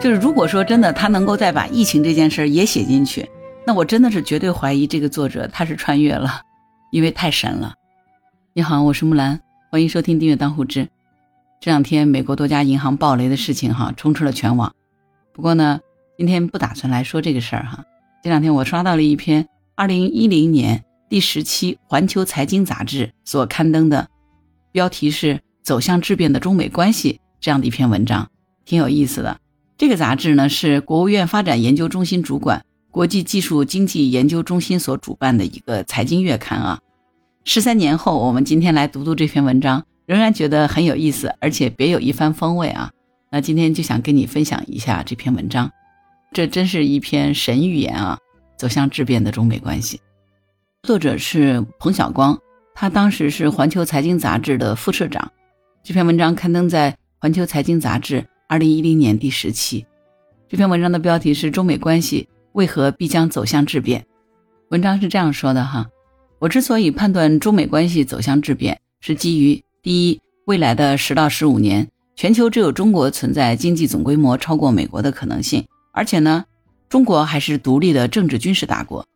就是如果说真的他能够再把疫情这件事儿也写进去，那我真的是绝对怀疑这个作者他是穿越了，因为太神了。你好，我是木兰，欢迎收听订阅当户知。这两天美国多家银行暴雷的事情哈，充斥了全网。不过呢，今天不打算来说这个事儿哈。这两天我刷到了一篇二零一零年第十期《环球财经》杂志所刊登的，标题是“走向质变的中美关系”这样的一篇文章，挺有意思的。这个杂志呢是国务院发展研究中心主管、国际技术经济研究中心所主办的一个财经月刊啊。十三年后，我们今天来读读这篇文章，仍然觉得很有意思，而且别有一番风味啊。那今天就想跟你分享一下这篇文章，这真是一篇神预言啊！走向质变的中美关系，作者是彭晓光，他当时是环球财经杂志的副社长。这篇文章刊登在环球财经杂志。二零一零年第十期，这篇文章的标题是“中美关系为何必将走向质变”。文章是这样说的哈：我之所以判断中美关系走向质变，是基于第一，未来的十到十五年，全球只有中国存在经济总规模超过美国的可能性，而且呢，中国还是独立的政治军事大国。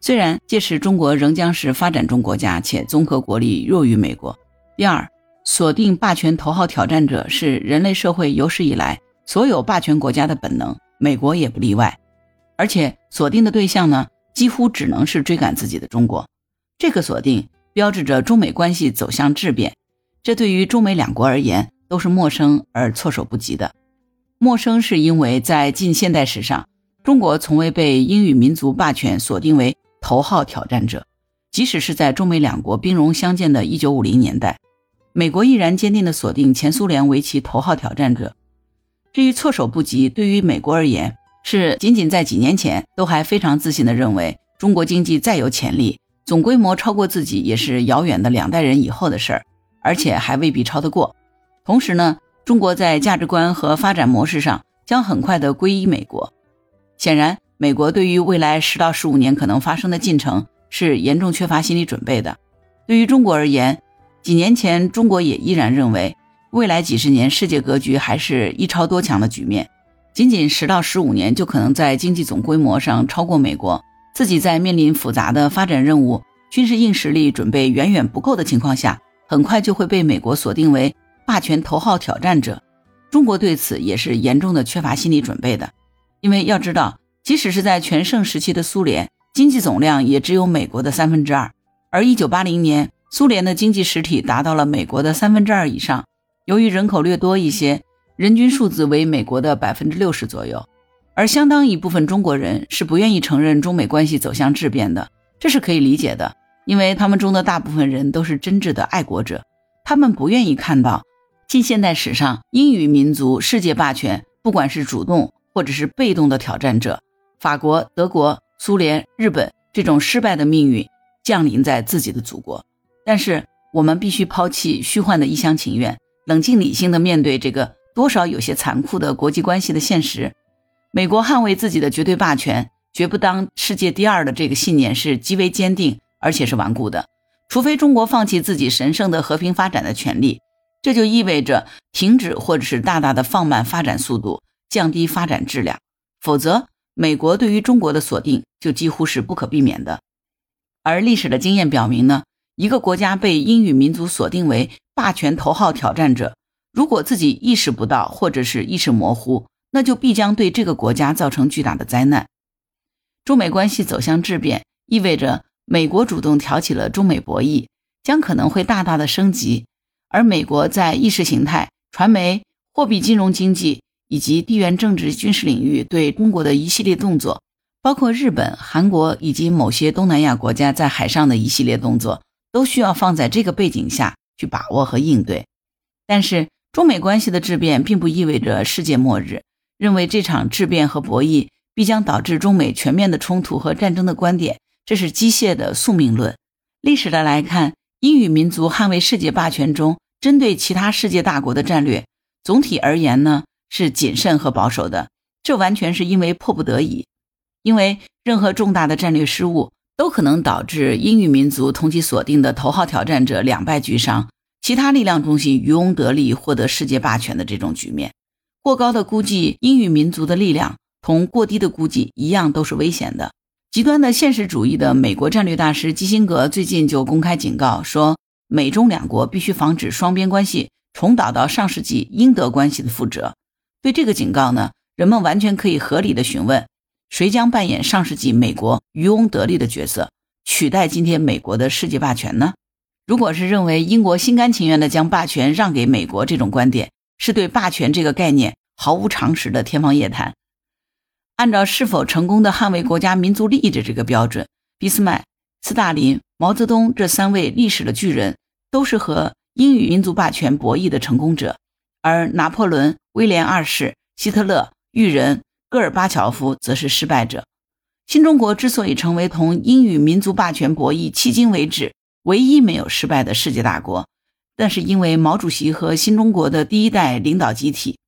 虽然届时中国仍将是发展中国家，且综合国力弱于美国。第二。锁定霸权头号挑战者是人类社会有史以来所有霸权国家的本能，美国也不例外。而且锁定的对象呢，几乎只能是追赶自己的中国。这个锁定标志着中美关系走向质变，这对于中美两国而言都是陌生而措手不及的。陌生是因为在近现代史上，中国从未被英语民族霸权锁定为头号挑战者，即使是在中美两国兵戎相见的一九五零年代。美国依然坚定地锁定前苏联为其头号挑战者。至于措手不及，对于美国而言，是仅仅在几年前都还非常自信地认为中国经济再有潜力，总规模超过自己也是遥远的两代人以后的事儿，而且还未必超得过。同时呢，中国在价值观和发展模式上将很快地归依美国。显然，美国对于未来十到十五年可能发生的进程是严重缺乏心理准备的。对于中国而言，几年前，中国也依然认为，未来几十年世界格局还是一超多强的局面，仅仅十到十五年就可能在经济总规模上超过美国。自己在面临复杂的发展任务、军事硬实力准备远远不够的情况下，很快就会被美国锁定为霸权头号挑战者。中国对此也是严重的缺乏心理准备的，因为要知道，即使是在全盛时期的苏联，经济总量也只有美国的三分之二，而一九八零年。苏联的经济实体达到了美国的三分之二以上，由于人口略多一些，人均数字为美国的百分之六十左右，而相当一部分中国人是不愿意承认中美关系走向质变的，这是可以理解的，因为他们中的大部分人都是真挚的爱国者，他们不愿意看到近现代史上英语民族世界霸权，不管是主动或者是被动的挑战者，法国、德国、苏联、日本这种失败的命运降临在自己的祖国。但是我们必须抛弃虚幻的一厢情愿，冷静理性的面对这个多少有些残酷的国际关系的现实。美国捍卫自己的绝对霸权，绝不当世界第二的这个信念是极为坚定，而且是顽固的。除非中国放弃自己神圣的和平发展的权利，这就意味着停止或者是大大的放慢发展速度，降低发展质量。否则，美国对于中国的锁定就几乎是不可避免的。而历史的经验表明呢？一个国家被英语民族锁定为霸权头号挑战者，如果自己意识不到或者是意识模糊，那就必将对这个国家造成巨大的灾难。中美关系走向质变，意味着美国主动挑起了中美博弈，将可能会大大的升级。而美国在意识形态、传媒、货币、金融、经济以及地缘政治、军事领域对中国的一系列动作，包括日本、韩国以及某些东南亚国家在海上的一系列动作。都需要放在这个背景下去把握和应对，但是中美关系的质变并不意味着世界末日。认为这场质变和博弈必将导致中美全面的冲突和战争的观点，这是机械的宿命论。历史的来看，英语民族捍卫世界霸权中，针对其他世界大国的战略，总体而言呢是谨慎和保守的。这完全是因为迫不得已，因为任何重大的战略失误。都可能导致英语民族同其锁定的头号挑战者两败俱伤，其他力量中心渔翁得利，获得世界霸权的这种局面。过高的估计英语民族的力量，同过低的估计一样，都是危险的。极端的现实主义的美国战略大师基辛格最近就公开警告说，美中两国必须防止双边关系重蹈到上世纪英德关系的覆辙。对这个警告呢，人们完全可以合理的询问：谁将扮演上世纪美国渔翁得利的角色，取代今天美国的世界霸权呢？如果是认为英国心甘情愿地将霸权让给美国这种观点，是对霸权这个概念毫无常识的天方夜谭。按照是否成功的捍卫国家民族利益的这个标准，俾斯麦、斯大林、毛泽东这三位历史的巨人都是和英语民族霸权博弈的成功者，而拿破仑、威廉二世、希特勒、裕仁、戈尔巴乔夫则是失败者。新中国之所以成为同英语民族霸权博弈迄今为止，唯一没有失败的世界大国，但是因为毛主席和新中国的第一代领导集体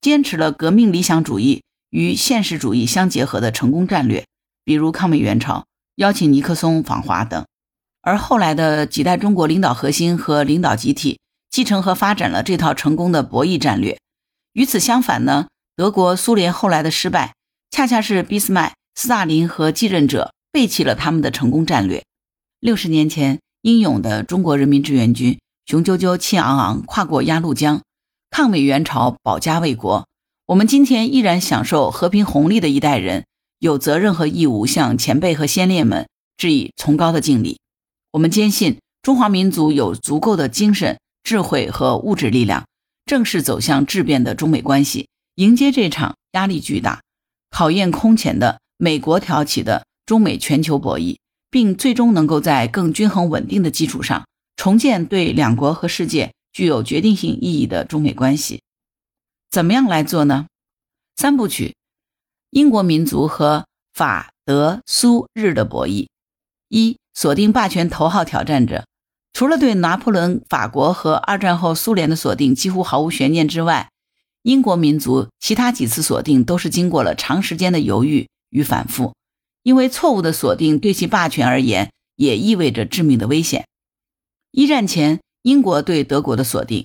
坚持了革命理想主义与现实主义相结合的成功战略，比如抗美援朝、邀请尼克松访华等，而后来的几代中国领导核心和领导集体继承和发展了这套成功的博弈战略。与此相反呢，德国、苏联后来的失败，恰恰是俾斯麦、斯大林和继任者背弃了他们的成功战略。六十年前。英勇的中国人民志愿军，雄赳赳气昂昂跨过鸭绿江，抗美援朝，保家卫国。我们今天依然享受和平红利的一代人，有责任和义务向前辈和先烈们致以崇高的敬礼。我们坚信，中华民族有足够的精神、智慧和物质力量，正式走向质变的中美关系，迎接这场压力巨大、考验空前的美国挑起的中美全球博弈。并最终能够在更均衡稳定的基础上重建对两国和世界具有决定性意义的中美关系。怎么样来做呢？三部曲：英国民族和法德苏日的博弈。一、锁定霸权头号挑战者。除了对拿破仑法国和二战后苏联的锁定几乎毫无悬念之外，英国民族其他几次锁定都是经过了长时间的犹豫与反复。因为错误的锁定对其霸权而言，也意味着致命的危险。一战前，英国对德国的锁定。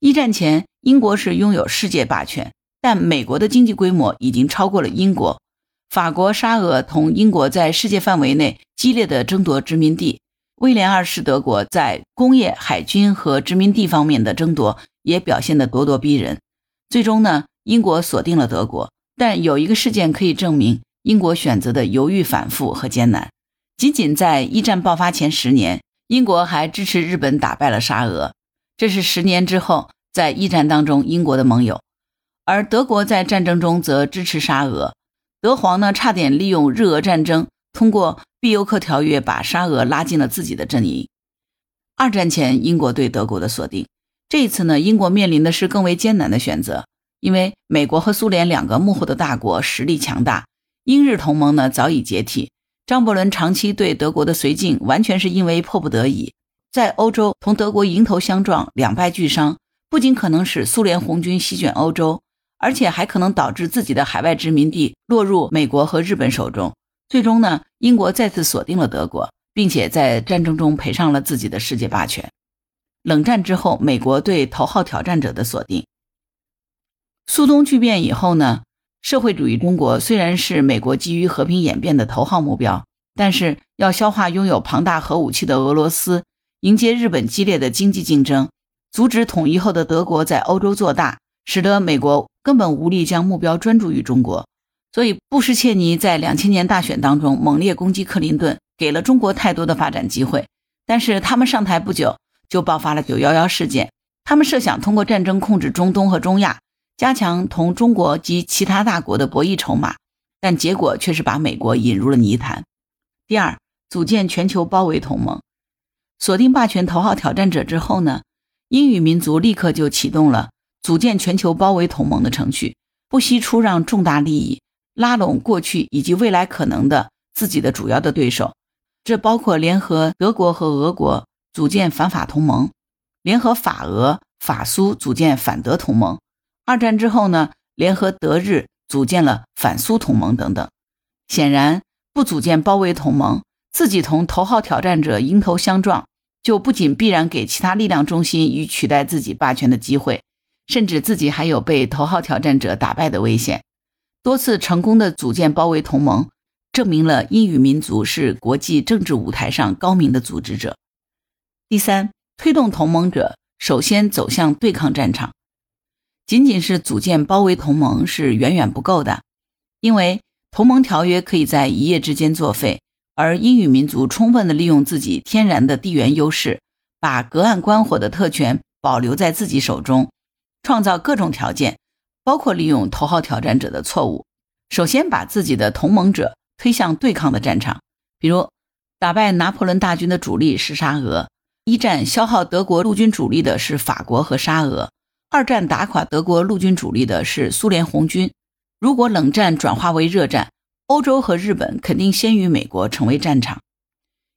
一战前，英国是拥有世界霸权，但美国的经济规模已经超过了英国。法国、沙俄同英国在世界范围内激烈的争夺殖民地。威廉二世德国在工业、海军和殖民地方面的争夺也表现得咄咄逼人。最终呢，英国锁定了德国。但有一个事件可以证明。英国选择的犹豫、反复和艰难。仅仅在一战爆发前十年，英国还支持日本打败了沙俄，这是十年之后在一战当中英国的盟友。而德国在战争中则支持沙俄，德皇呢差点利用日俄战争，通过必尤克条约把沙俄拉进了自己的阵营。二战前，英国对德国的锁定，这一次呢，英国面临的是更为艰难的选择，因为美国和苏联两个幕后的大国实力强大。英日同盟呢早已解体，张伯伦长期对德国的绥靖，完全是因为迫不得已。在欧洲同德国迎头相撞，两败俱伤，不仅可能使苏联红军席卷欧洲，而且还可能导致自己的海外殖民地落入美国和日本手中。最终呢，英国再次锁定了德国，并且在战争中赔上了自己的世界霸权。冷战之后，美国对头号挑战者的锁定。苏东剧变以后呢？社会主义中国虽然是美国基于和平演变的头号目标，但是要消化拥有庞大核武器的俄罗斯，迎接日本激烈的经济竞争，阻止统一后的德国在欧洲做大，使得美国根本无力将目标专注于中国。所以，布什切尼在两千年大选当中猛烈攻击克林顿，给了中国太多的发展机会。但是他们上台不久，就爆发了九幺幺事件。他们设想通过战争控制中东和中亚。加强同中国及其他大国的博弈筹码，但结果却是把美国引入了泥潭。第二，组建全球包围同盟，锁定霸权头号挑战者之后呢，英语民族立刻就启动了组建全球包围同盟的程序，不惜出让重大利益，拉拢过去以及未来可能的自己的主要的对手，这包括联合德国和俄国组建反法同盟，联合法俄法苏组建反德同盟。二战之后呢，联合德日组建了反苏同盟等等。显然，不组建包围同盟，自己同头号挑战者迎头相撞，就不仅必然给其他力量中心与取代自己霸权的机会，甚至自己还有被头号挑战者打败的危险。多次成功的组建包围同盟，证明了英语民族是国际政治舞台上高明的组织者。第三，推动同盟者首先走向对抗战场。仅仅是组建包围同盟是远远不够的，因为同盟条约可以在一夜之间作废，而英语民族充分的利用自己天然的地缘优势，把隔岸观火的特权保留在自己手中，创造各种条件，包括利用头号挑战者的错误，首先把自己的同盟者推向对抗的战场，比如打败拿破仑大军的主力是沙俄，一战消耗德国陆军主力的是法国和沙俄。二战打垮德国陆军主力的是苏联红军。如果冷战转化为热战，欧洲和日本肯定先于美国成为战场。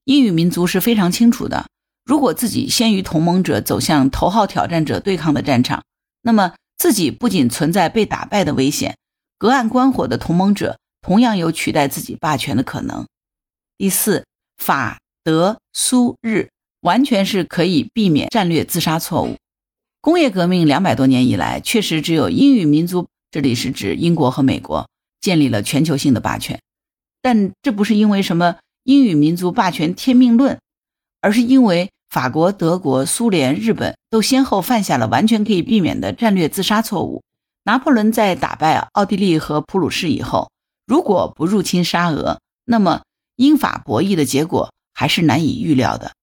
英语民族是非常清楚的，如果自己先于同盟者走向头号挑战者对抗的战场，那么自己不仅存在被打败的危险，隔岸观火的同盟者同样有取代自己霸权的可能。第四，法德苏日完全是可以避免战略自杀错误。工业革命两百多年以来，确实只有英语民族（这里是指英国和美国）建立了全球性的霸权，但这不是因为什么英语民族霸权天命论，而是因为法国、德国、苏联、日本都先后犯下了完全可以避免的战略自杀错误。拿破仑在打败奥地利和普鲁士以后，如果不入侵沙俄，那么英法博弈的结果还是难以预料的。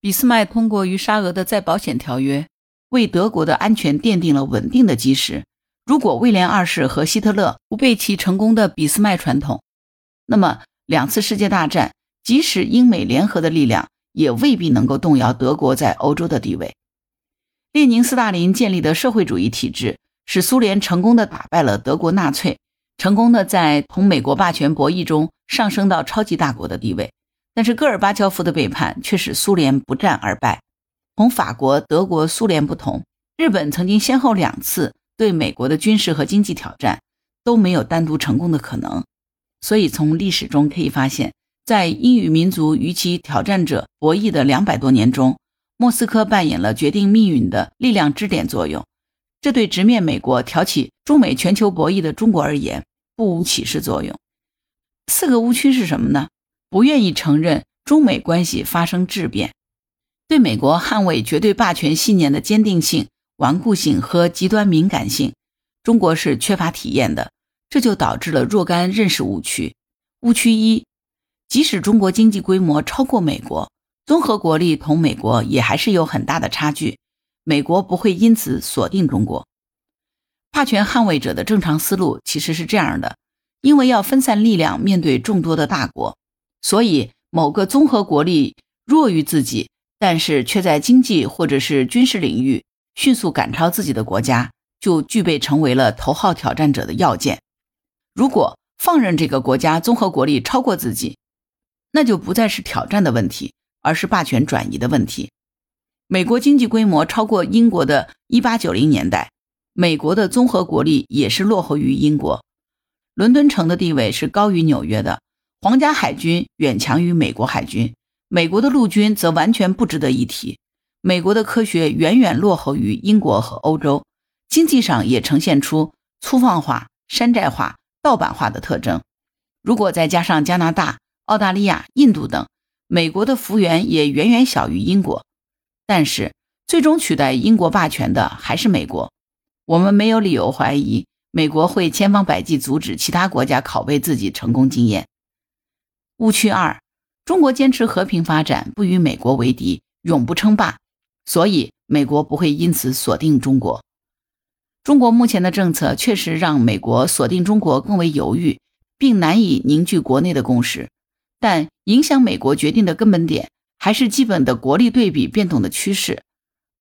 俾斯麦通过与沙俄的再保险条约。为德国的安全奠定了稳定的基石。如果威廉二世和希特勒不背弃成功的俾斯麦传统，那么两次世界大战，即使英美联合的力量，也未必能够动摇德国在欧洲的地位。列宁、斯大林建立的社会主义体制，使苏联成功的打败了德国纳粹，成功的在同美国霸权博弈中上升到超级大国的地位。但是戈尔巴乔夫的背叛却使苏联不战而败。同法国、德国、苏联不同，日本曾经先后两次对美国的军事和经济挑战都没有单独成功的可能。所以，从历史中可以发现，在英语民族与其挑战者博弈的两百多年中，莫斯科扮演了决定命运的力量支点作用。这对直面美国、挑起中美全球博弈的中国而言，不无启示作用。四个误区是什么呢？不愿意承认中美关系发生质变。对美国捍卫绝对霸权信念的坚定性、顽固性和极端敏感性，中国是缺乏体验的，这就导致了若干认识误区。误区一：即使中国经济规模超过美国，综合国力同美国也还是有很大的差距，美国不会因此锁定中国。霸权捍卫者的正常思路其实是这样的：因为要分散力量面对众多的大国，所以某个综合国力弱于自己。但是却在经济或者是军事领域迅速赶超自己的国家，就具备成为了头号挑战者的要件。如果放任这个国家综合国力超过自己，那就不再是挑战的问题，而是霸权转移的问题。美国经济规模超过英国的1890年代，美国的综合国力也是落后于英国。伦敦城的地位是高于纽约的，皇家海军远强于美国海军。美国的陆军则完全不值得一提。美国的科学远远落后于英国和欧洲，经济上也呈现出粗放化、山寨化、盗版化的特征。如果再加上加拿大、澳大利亚、印度等，美国的幅员也远远小于英国。但是，最终取代英国霸权的还是美国。我们没有理由怀疑美国会千方百计阻止其他国家拷贝自己成功经验。误区二。中国坚持和平发展，不与美国为敌，永不称霸，所以美国不会因此锁定中国。中国目前的政策确实让美国锁定中国更为犹豫，并难以凝聚国内的共识。但影响美国决定的根本点还是基本的国力对比变动的趋势。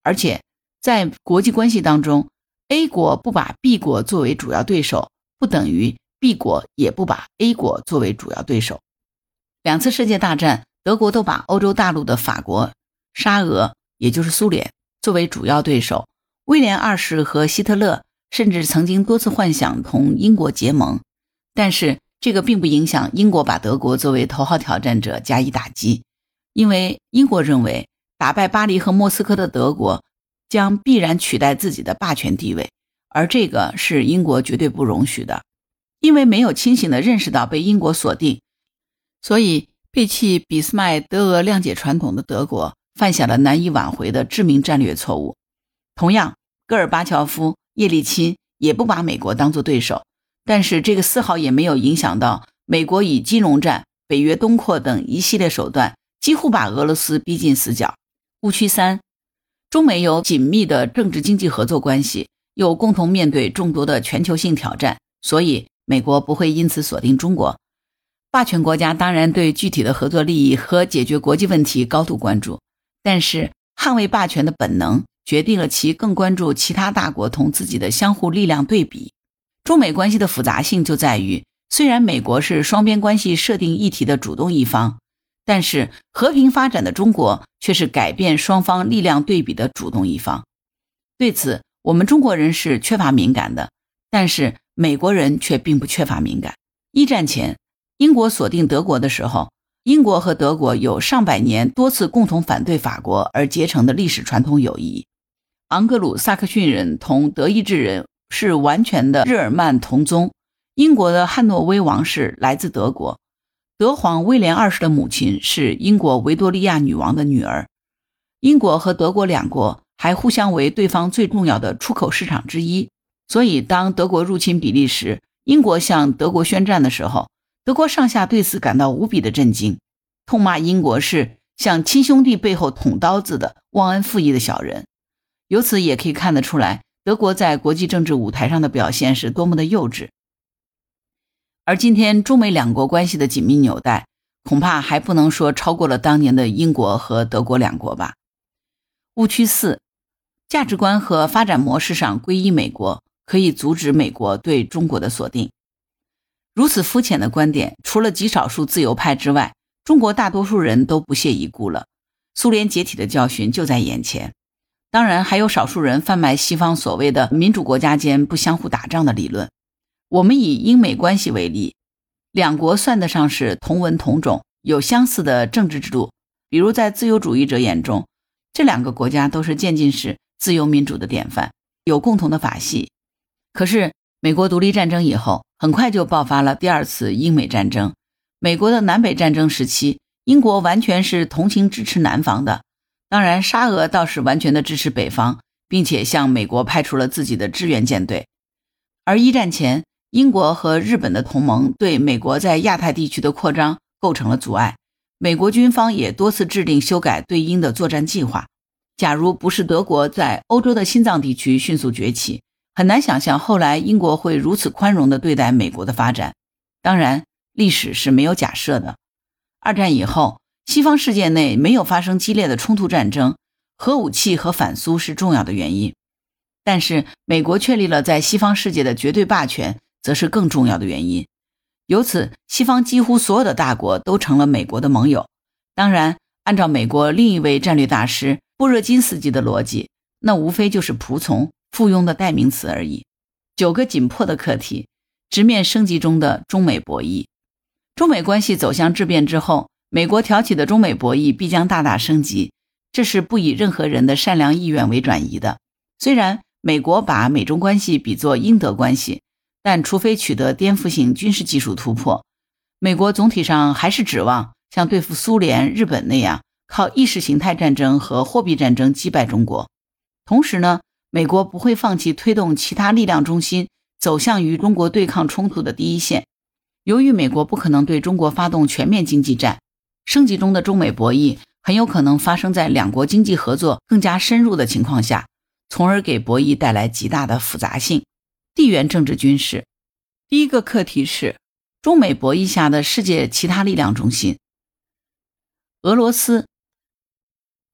而且在国际关系当中，A 国不把 B 国作为主要对手，不等于 B 国也不把 A 国作为主要对手。两次世界大战，德国都把欧洲大陆的法国、沙俄，也就是苏联作为主要对手。威廉二世和希特勒甚至曾经多次幻想同英国结盟，但是这个并不影响英国把德国作为头号挑战者加以打击，因为英国认为打败巴黎和莫斯科的德国将必然取代自己的霸权地位，而这个是英国绝对不容许的。因为没有清醒地认识到被英国锁定，所以背弃俾斯麦德俄谅解传统的德国犯下了难以挽回的致命战略错误。同样，戈尔巴乔夫、叶利钦也不把美国当作对手，但是这个丝毫也没有影响到美国以金融战、北约东扩等一系列手段，几乎把俄罗斯逼进死角。误区三：中美有紧密的政治经济合作关系，又共同面对众多的全球性挑战，所以。美国不会因此锁定中国，霸权国家当然对具体的合作利益和解决国际问题高度关注，但是捍卫霸权的本能决定了其更关注其他大国同自己的相互力量对比。中美关系的复杂性就在于，虽然美国是双边关系设定议题的主动一方，但是和平发展的中国却是改变双方力量对比的主动一方。对此，我们中国人是缺乏敏感的，但是。美国人却并不缺乏敏感。一战前，英国锁定德国的时候，英国和德国有上百年多次共同反对法国而结成的历史传统友谊。昂格鲁萨克逊人同德意志人是完全的日耳曼同宗。英国的汉诺威王室来自德国，德皇威廉二世的母亲是英国维多利亚女王的女儿。英国和德国两国还互相为对方最重要的出口市场之一。所以，当德国入侵比利时，英国向德国宣战的时候，德国上下对此感到无比的震惊，痛骂英国是向亲兄弟背后捅刀子的忘恩负义的小人。由此也可以看得出来，德国在国际政治舞台上的表现是多么的幼稚。而今天，中美两国关系的紧密纽带，恐怕还不能说超过了当年的英国和德国两国吧。误区四，价值观和发展模式上归依美国。可以阻止美国对中国的锁定。如此肤浅的观点，除了极少数自由派之外，中国大多数人都不屑一顾了。苏联解体的教训就在眼前。当然，还有少数人贩卖西方所谓的民主国家间不相互打仗的理论。我们以英美关系为例，两国算得上是同文同种，有相似的政治制度。比如，在自由主义者眼中，这两个国家都是渐进式自由民主的典范，有共同的法系。可是，美国独立战争以后，很快就爆发了第二次英美战争。美国的南北战争时期，英国完全是同情支持南方的，当然，沙俄倒是完全的支持北方，并且向美国派出了自己的支援舰队。而一战前，英国和日本的同盟对美国在亚太地区的扩张构成了阻碍，美国军方也多次制定修改对英的作战计划。假如不是德国在欧洲的心脏地区迅速崛起，很难想象后来英国会如此宽容地对待美国的发展。当然，历史是没有假设的。二战以后，西方世界内没有发生激烈的冲突战争，核武器和反苏是重要的原因。但是，美国确立了在西方世界的绝对霸权，则是更重要的原因。由此，西方几乎所有的大国都成了美国的盟友。当然，按照美国另一位战略大师布热津斯基的逻辑，那无非就是仆从。附庸的代名词而已。九个紧迫的课题，直面升级中的中美博弈。中美关系走向质变之后，美国挑起的中美博弈必将大大升级，这是不以任何人的善良意愿为转移的。虽然美国把美中关系比作英德关系，但除非取得颠覆性军事技术突破，美国总体上还是指望像对付苏联、日本那样，靠意识形态战争和货币战争击败中国。同时呢？美国不会放弃推动其他力量中心走向与中国对抗冲突的第一线。由于美国不可能对中国发动全面经济战，升级中的中美博弈很有可能发生在两国经济合作更加深入的情况下，从而给博弈带来极大的复杂性。地缘政治军事，第一个课题是中美博弈下的世界其他力量中心，俄罗斯。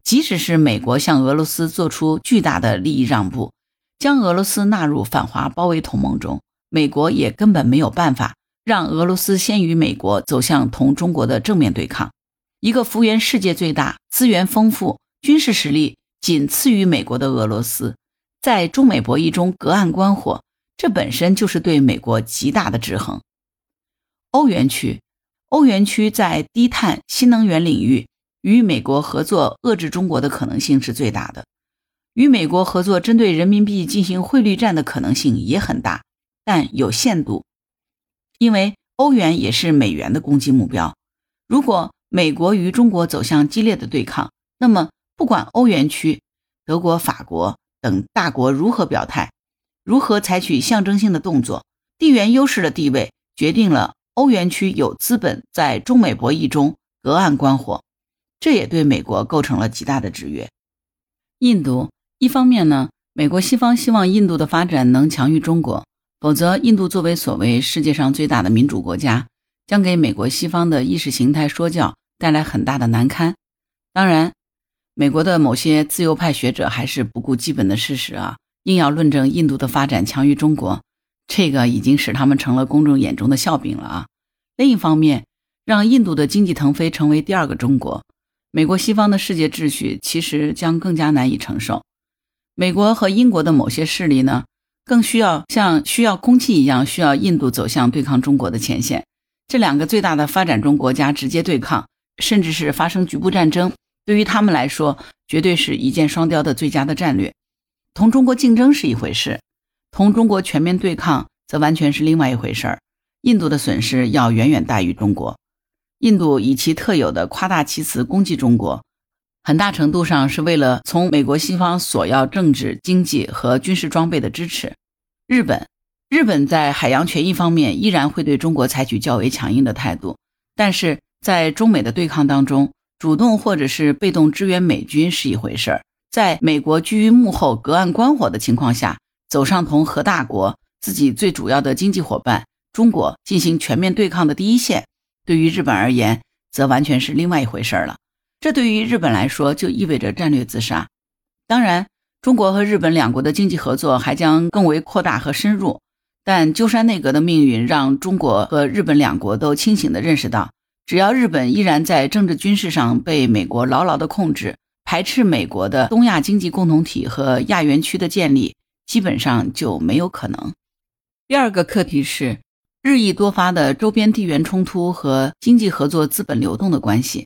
即使是美国向俄罗斯做出巨大的利益让步，将俄罗斯纳入反华包围同盟中，美国也根本没有办法让俄罗斯先于美国走向同中国的正面对抗。一个幅员世界最大、资源丰富、军事实力仅次于美国的俄罗斯，在中美博弈中隔岸观火，这本身就是对美国极大的制衡。欧元区，欧元区在低碳、新能源领域。与美国合作遏制中国的可能性是最大的。与美国合作针对人民币进行汇率战的可能性也很大，但有限度，因为欧元也是美元的攻击目标。如果美国与中国走向激烈的对抗，那么不管欧元区、德国、法国等大国如何表态，如何采取象征性的动作，地缘优势的地位决定了欧元区有资本在中美博弈中隔岸观火，这也对美国构成了极大的制约。印度一方面呢，美国西方希望印度的发展能强于中国，否则印度作为所谓世界上最大的民主国家。将给美国西方的意识形态说教带来很大的难堪。当然，美国的某些自由派学者还是不顾基本的事实啊，硬要论证印度的发展强于中国，这个已经使他们成了公众眼中的笑柄了啊。另一方面，让印度的经济腾飞成为第二个中国，美国西方的世界秩序其实将更加难以承受。美国和英国的某些势力呢，更需要像需要空气一样，需要印度走向对抗中国的前线。这两个最大的发展中国家直接对抗，甚至是发生局部战争，对于他们来说，绝对是一箭双雕的最佳的战略。同中国竞争是一回事，同中国全面对抗则完全是另外一回事儿。印度的损失要远远大于中国。印度以其特有的夸大其词攻击中国，很大程度上是为了从美国西方索要政治、经济和军事装备的支持。日本。日本在海洋权益方面依然会对中国采取较为强硬的态度，但是在中美的对抗当中，主动或者是被动支援美军是一回事儿。在美国居于幕后隔岸观火的情况下，走上同核大国、自己最主要的经济伙伴中国进行全面对抗的第一线，对于日本而言，则完全是另外一回事了。这对于日本来说，就意味着战略自杀。当然，中国和日本两国的经济合作还将更为扩大和深入。但鸠山内阁的命运让中国和日本两国都清醒地认识到，只要日本依然在政治军事上被美国牢牢地控制，排斥美国的东亚经济共同体和亚元区的建立，基本上就没有可能。第二个课题是日益多发的周边地缘冲突和经济合作资本流动的关系。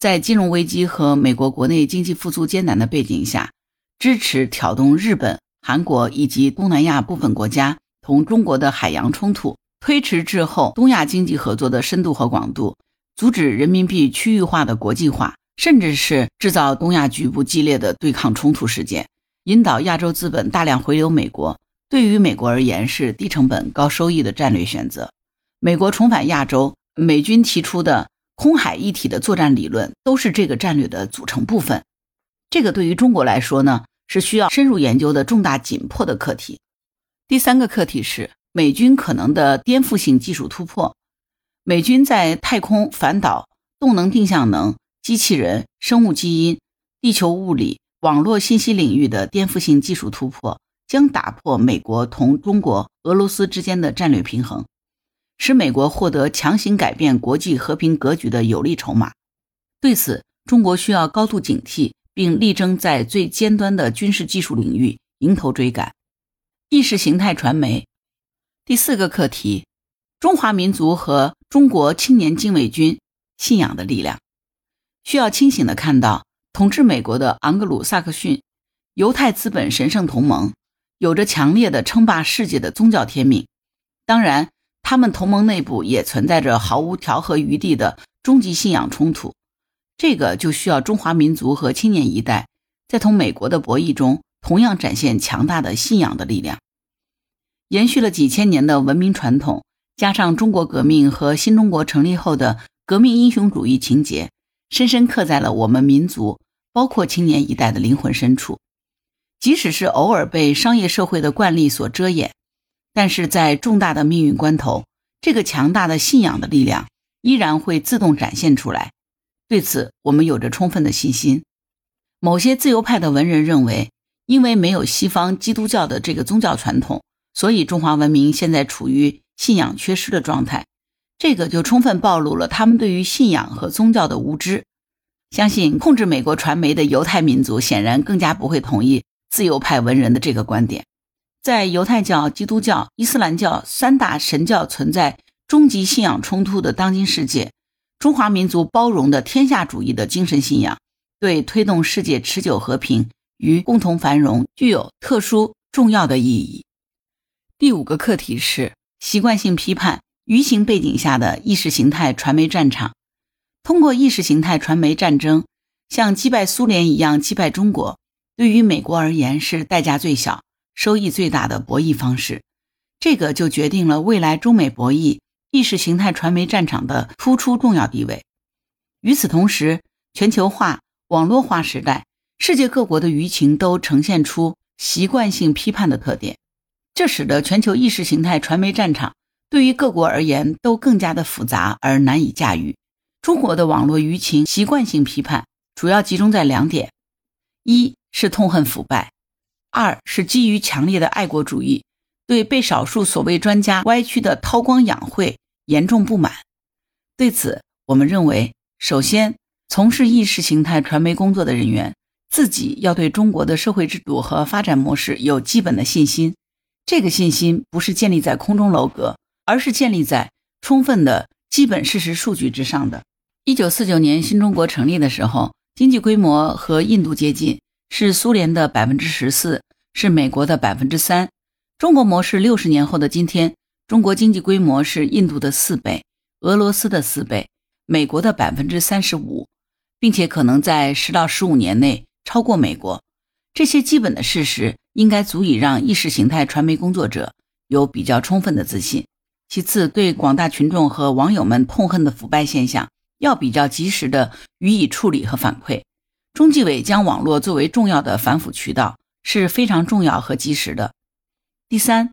在金融危机和美国国内经济复苏艰难的背景下，支持挑动日本、韩国以及东南亚部分国家。同中国的海洋冲突，推迟滞后东亚经济合作的深度和广度，阻止人民币区域化的国际化，甚至是制造东亚局部激烈的对抗冲突事件，引导亚洲资本大量回流美国。对于美国而言，是低成本高收益的战略选择。美国重返亚洲，美军提出的空海一体的作战理论，都是这个战略的组成部分。这个对于中国来说呢，是需要深入研究的重大紧迫的课题。第三个课题是美军可能的颠覆性技术突破。美军在太空、反导、动能定向能、机器人、生物基因、地球物理、网络信息领域的颠覆性技术突破，将打破美国同中国、俄罗斯之间的战略平衡，使美国获得强行改变国际和平格局的有力筹码。对此，中国需要高度警惕，并力争在最尖端的军事技术领域迎头追赶。意识形态传媒，第四个课题：中华民族和中国青年禁卫军信仰的力量。需要清醒地看到，统治美国的昂格鲁萨克逊犹太资本神圣同盟有着强烈的称霸世界的宗教天命。当然，他们同盟内部也存在着毫无调和余地的终极信仰冲突。这个就需要中华民族和青年一代在同美国的博弈中。同样展现强大的信仰的力量，延续了几千年的文明传统，加上中国革命和新中国成立后的革命英雄主义情节，深深刻在了我们民族，包括青年一代的灵魂深处。即使是偶尔被商业社会的惯例所遮掩，但是在重大的命运关头，这个强大的信仰的力量依然会自动展现出来。对此，我们有着充分的信心。某些自由派的文人认为。因为没有西方基督教的这个宗教传统，所以中华文明现在处于信仰缺失的状态。这个就充分暴露了他们对于信仰和宗教的无知。相信控制美国传媒的犹太民族显然更加不会同意自由派文人的这个观点。在犹太教、基督教、伊斯兰教三大神教存在终极信仰冲突的当今世界，中华民族包容的天下主义的精神信仰，对推动世界持久和平。与共同繁荣具有特殊重要的意义。第五个课题是习惯性批判舆情背景下的意识形态传媒战场。通过意识形态传媒战争，像击败苏联一样击败中国，对于美国而言是代价最小、收益最大的博弈方式。这个就决定了未来中美博弈意识形态传媒战场的突出重要地位。与此同时，全球化、网络化时代，世界各国的舆情都呈现出习惯性批判的特点，这使得全球意识形态传媒战场对于各国而言都更加的复杂而难以驾驭。中国的网络舆情习惯性批判主要集中在两点：一是痛恨腐败，二是基于强烈的爱国主义。对被少数所谓专家歪曲的韬光养晦严重不满，对此，我们认为，首先，从事意识形态传媒工作的人员自己要对中国的社会制度和发展模式有基本的信心。这个信心不是建立在空中楼阁，而是建立在充分的基本事实数据之上的。一九四九年新中国成立的时候，经济规模和印度接近，是苏联的百分之十四，是美国的百分之三。中国模式六十年后的今天，中国经济规模是印度的四倍，俄罗斯的四倍，美国的百分之三十五，并且可能在十到十五年内超过美国。这些基本的事实应该足以让意识形态传媒工作者有比较充分的自信。其次，对广大群众和网友们痛恨的腐败现象，要比较及时的予以处理和反馈。中纪委将网络作为重要的反腐渠道，是非常重要和及时的。第三，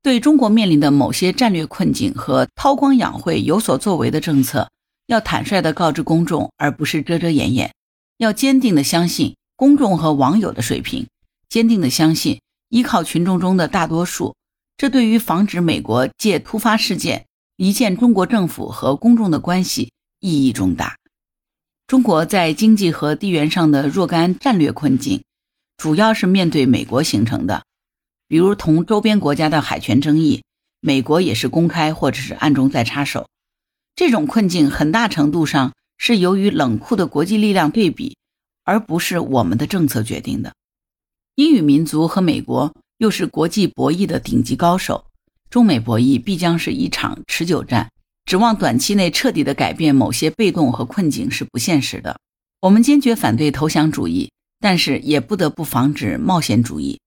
对中国面临的某些战略困境和韬光养晦有所作为的政策，要坦率地告知公众，而不是遮遮掩掩。要坚定地相信公众和网友的水平，坚定地相信依靠群众中的大多数。这对于防止美国借突发事件离间中国政府和公众的关系意义重大。中国在经济和地缘上的若干战略困境，主要是面对美国形成的。比如同周边国家的海权争议，美国也是公开或者是暗中在插手。这种困境很大程度上是由于冷酷的国际力量对比，而不是我们的政策决定的。英语民族和美国又是国际博弈的顶级高手，中美博弈必将是一场持久战。指望短期内彻底的改变某些被动和困境是不现实的。我们坚决反对投降主义，但是也不得不防止冒险主义。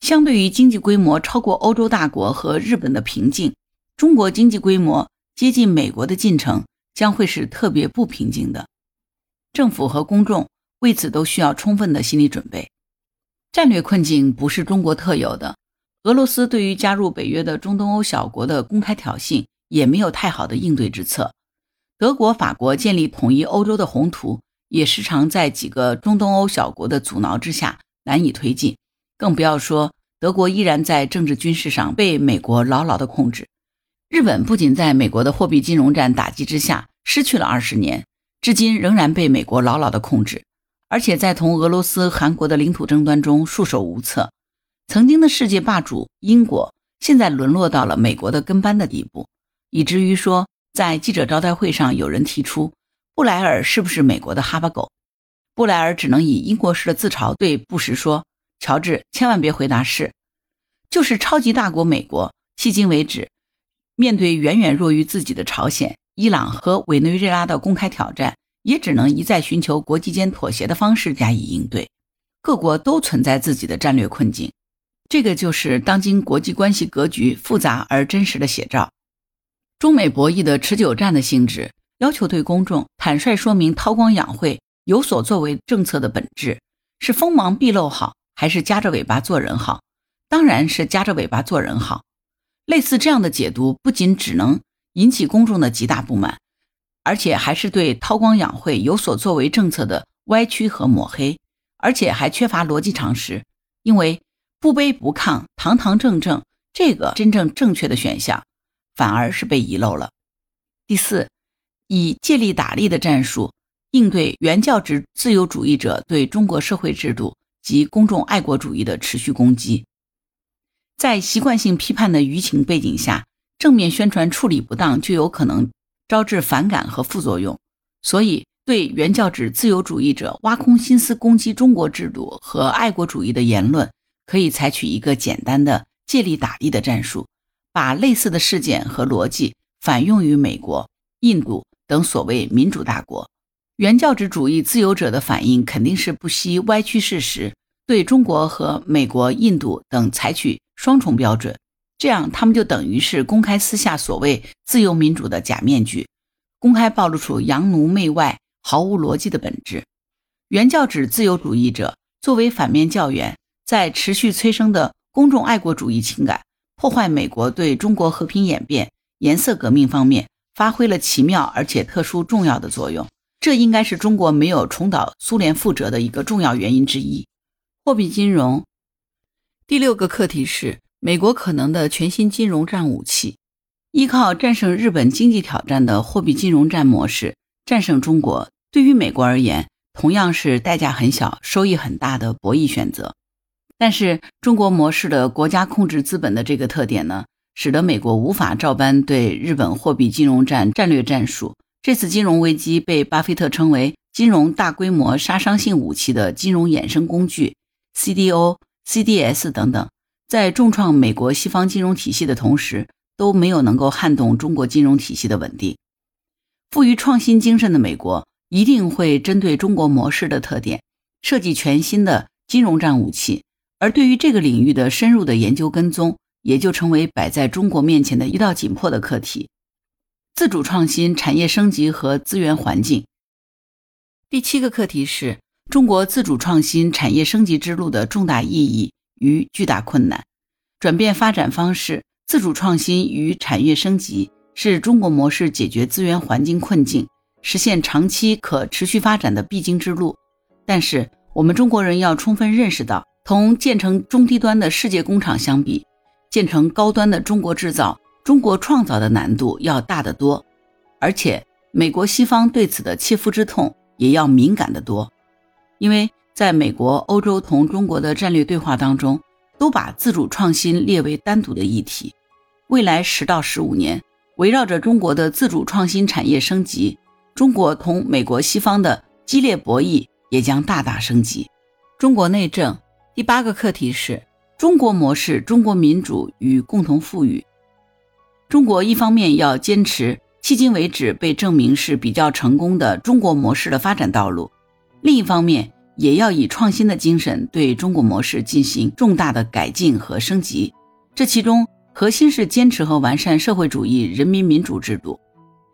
相对于经济规模超过欧洲大国和日本的平静，中国经济规模接近美国的进程将会是特别不平静的。政府和公众为此都需要充分的心理准备。战略困境不是中国特有的，俄罗斯对于加入北约的中东欧小国的公开挑衅也没有太好的应对之策。德国、法国建立统一欧洲的宏图也时常在几个中东欧小国的阻挠之下难以推进。更不要说德国依然在政治军事上被美国牢牢的控制，日本不仅在美国的货币金融战打击之下失去了二十年，至今仍然被美国牢牢的控制，而且在同俄罗斯、韩国的领土争端中束手无策。曾经的世界霸主英国，现在沦落到了美国的跟班的地步，以至于说，在记者招待会上有人提出布莱尔是不是美国的哈巴狗，布莱尔只能以英国式的自嘲对布什说。乔治，千万别回答是，就是超级大国美国，迄今为止，面对远远弱于自己的朝鲜、伊朗和委内瑞拉的公开挑战，也只能一再寻求国际间妥协的方式加以应对。各国都存在自己的战略困境，这个就是当今国际关系格局复杂而真实的写照。中美博弈的持久战的性质，要求对公众坦率说明韬光养晦、有所作为政策的本质，是锋芒毕露好。还是夹着尾巴做人好，当然是夹着尾巴做人好。类似这样的解读，不仅只能引起公众的极大不满，而且还是对韬光养晦、有所作为政策的歪曲和抹黑，而且还缺乏逻辑常识。因为不卑不亢、堂堂正正这个真正正确的选项，反而是被遗漏了。第四，以借力打力的战术应对原教旨自由主义者对中国社会制度。及公众爱国主义的持续攻击，在习惯性批判的舆情背景下，正面宣传处理不当就有可能招致反感和副作用。所以，对原教旨自由主义者挖空心思攻击中国制度和爱国主义的言论，可以采取一个简单的借力打力的战术，把类似的事件和逻辑反用于美国、印度等所谓民主大国。原教旨主义自由者的反应肯定是不惜歪曲事实，对中国和美国、印度等采取双重标准，这样他们就等于是公开撕下所谓自由民主的假面具，公开暴露出洋奴媚外、毫无逻辑的本质。原教旨自由主义者作为反面教员，在持续催生的公众爱国主义情感、破坏美国对中国和平演变、颜色革命方面，发挥了奇妙而且特殊重要的作用。这应该是中国没有重蹈苏联覆辙的一个重要原因之一。货币金融第六个课题是美国可能的全新金融战武器，依靠战胜日本经济挑战的货币金融战模式战胜中国，对于美国而言同样是代价很小、收益很大的博弈选择。但是中国模式的国家控制资本的这个特点呢，使得美国无法照搬对日本货币金融战战略战术。这次金融危机被巴菲特称为金融大规模杀伤性武器的金融衍生工具 （CDO、CDS 等等），在重创美国西方金融体系的同时，都没有能够撼动中国金融体系的稳定。富于创新精神的美国一定会针对中国模式的特点，设计全新的金融战武器，而对于这个领域的深入的研究跟踪，也就成为摆在中国面前的一道紧迫的课题。自主创新、产业升级和资源环境。第七个课题是中国自主创新、产业升级之路的重大意义与巨大困难。转变发展方式、自主创新与产业升级是中国模式解决资源环境困境、实现长期可持续发展的必经之路。但是，我们中国人要充分认识到，同建成中低端的世界工厂相比，建成高端的中国制造。中国创造的难度要大得多，而且美国西方对此的切肤之痛也要敏感得多，因为在美国、欧洲同中国的战略对话当中，都把自主创新列为单独的议题。未来十到十五年，围绕着中国的自主创新产业升级，中国同美国西方的激烈博弈也将大大升级。中国内政第八个课题是中国模式、中国民主与共同富裕。中国一方面要坚持迄今为止被证明是比较成功的中国模式的发展道路，另一方面也要以创新的精神对中国模式进行重大的改进和升级。这其中核心是坚持和完善社会主义人民民主制度，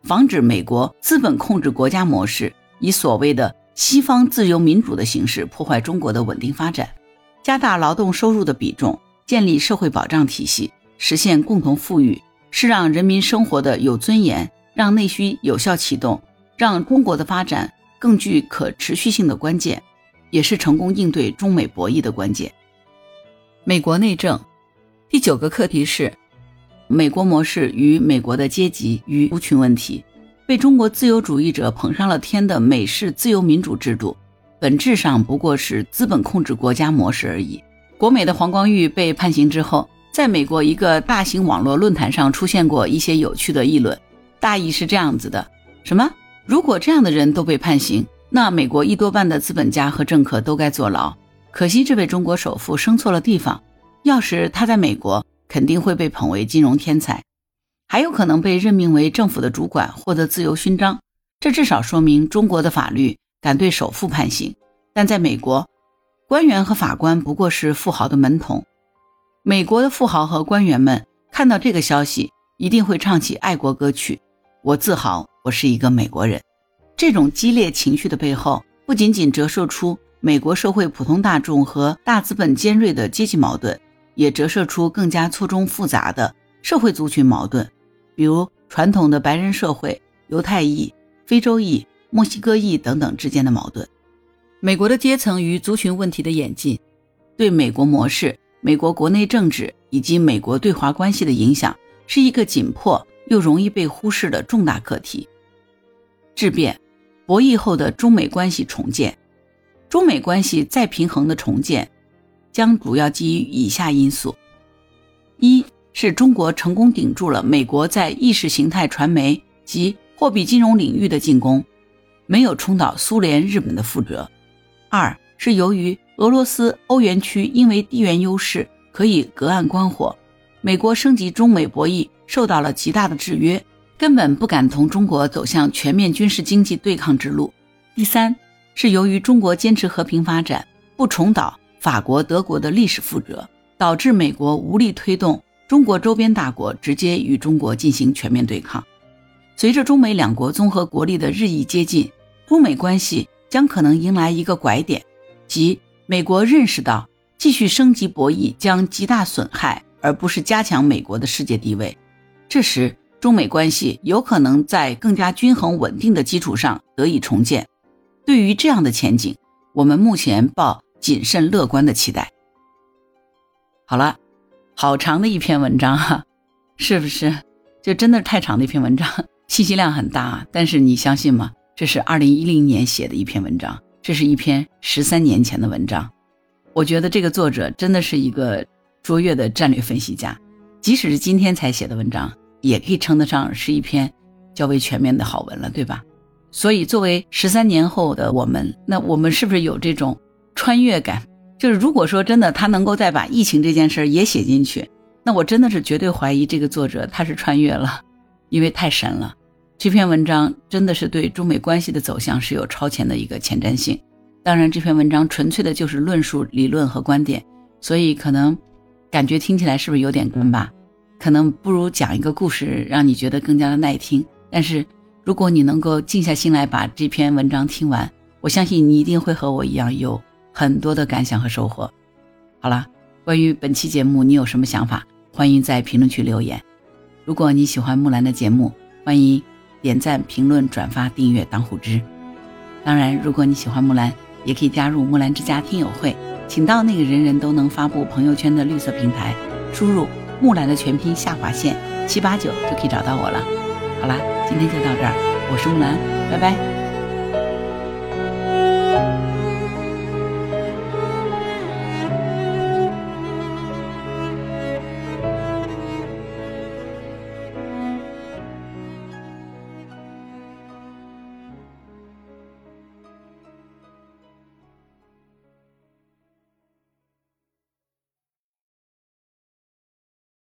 防止美国资本控制国家模式以所谓的西方自由民主的形式破坏中国的稳定发展，加大劳动收入的比重，建立社会保障体系，实现共同富裕。是让人民生活的有尊严，让内需有效启动，让中国的发展更具可持续性的关键，也是成功应对中美博弈的关键。美国内政第九个课题是美国模式与美国的阶级与族群问题。被中国自由主义者捧上了天的美式自由民主制度，本质上不过是资本控制国家模式而已。国美的黄光裕被判刑之后。在美国一个大型网络论坛上出现过一些有趣的议论，大意是这样子的：什么？如果这样的人都被判刑，那美国一多半的资本家和政客都该坐牢。可惜这位中国首富生错了地方，要是他在美国，肯定会被捧为金融天才，还有可能被任命为政府的主管，获得自由勋章。这至少说明中国的法律敢对首富判刑，但在美国，官员和法官不过是富豪的门童。美国的富豪和官员们看到这个消息，一定会唱起爱国歌曲。我自豪，我是一个美国人。这种激烈情绪的背后，不仅仅折射出美国社会普通大众和大资本尖锐的阶级矛盾，也折射出更加错综复杂的社会族群矛盾，比如传统的白人社会、犹太裔、非洲裔、墨西哥裔等等之间的矛盾。美国的阶层与族群问题的演进，对美国模式。美国国内政治以及美国对华关系的影响是一个紧迫又容易被忽视的重大课题。质变，博弈后的中美关系重建，中美关系再平衡的重建，将主要基于以下因素：一是中国成功顶住了美国在意识形态传媒及货币金融领域的进攻，没有冲倒苏联、日本的覆辙；二是由于俄罗斯欧元区因为地缘优势可以隔岸观火，美国升级中美博弈受到了极大的制约，根本不敢同中国走向全面军事经济对抗之路；第三是由于中国坚持和平发展，不重蹈法国、德国的历史覆辙，导致美国无力推动中国周边大国直接与中国进行全面对抗。随着中美两国综合国力的日益接近，中美关系将可能迎来一个拐点，即美国认识到继续升级博弈将极大损害，而不是加强美国的世界地位。这时，中美关系有可能在更加均衡稳定的基础上得以重建。对于这样的前景，我们目前抱谨慎乐观的期待。好了，好长的一篇文章哈，是不是？就真的太长的一篇文章。信息量很大，但是你相信吗？这是二零一零年写的一篇文章，这是一篇十三年前的文章。我觉得这个作者真的是一个卓越的战略分析家，即使是今天才写的文章，也可以称得上是一篇较为全面的好文了，对吧？所以，作为十三年后的我们，那我们是不是有这种穿越感？就是如果说真的他能够再把疫情这件事也写进去，那我真的是绝对怀疑这个作者他是穿越了，因为太神了。这篇文章真的是对中美关系的走向是有超前的一个前瞻性。当然，这篇文章纯粹的就是论述理论和观点，所以可能感觉听起来是不是有点干巴？可能不如讲一个故事，让你觉得更加的耐听。但是，如果你能够静下心来把这篇文章听完，我相信你一定会和我一样有很多的感想和收获。好了，关于本期节目，你有什么想法？欢迎在评论区留言。如果你喜欢木兰的节目，欢迎。点赞、评论、转发、订阅当虎之。当然，如果你喜欢木兰，也可以加入木兰之家听友会，请到那个人人都能发布朋友圈的绿色平台，输入木兰的全拼下划线七八九就可以找到我了。好啦，今天就到这儿，我是木兰，拜拜。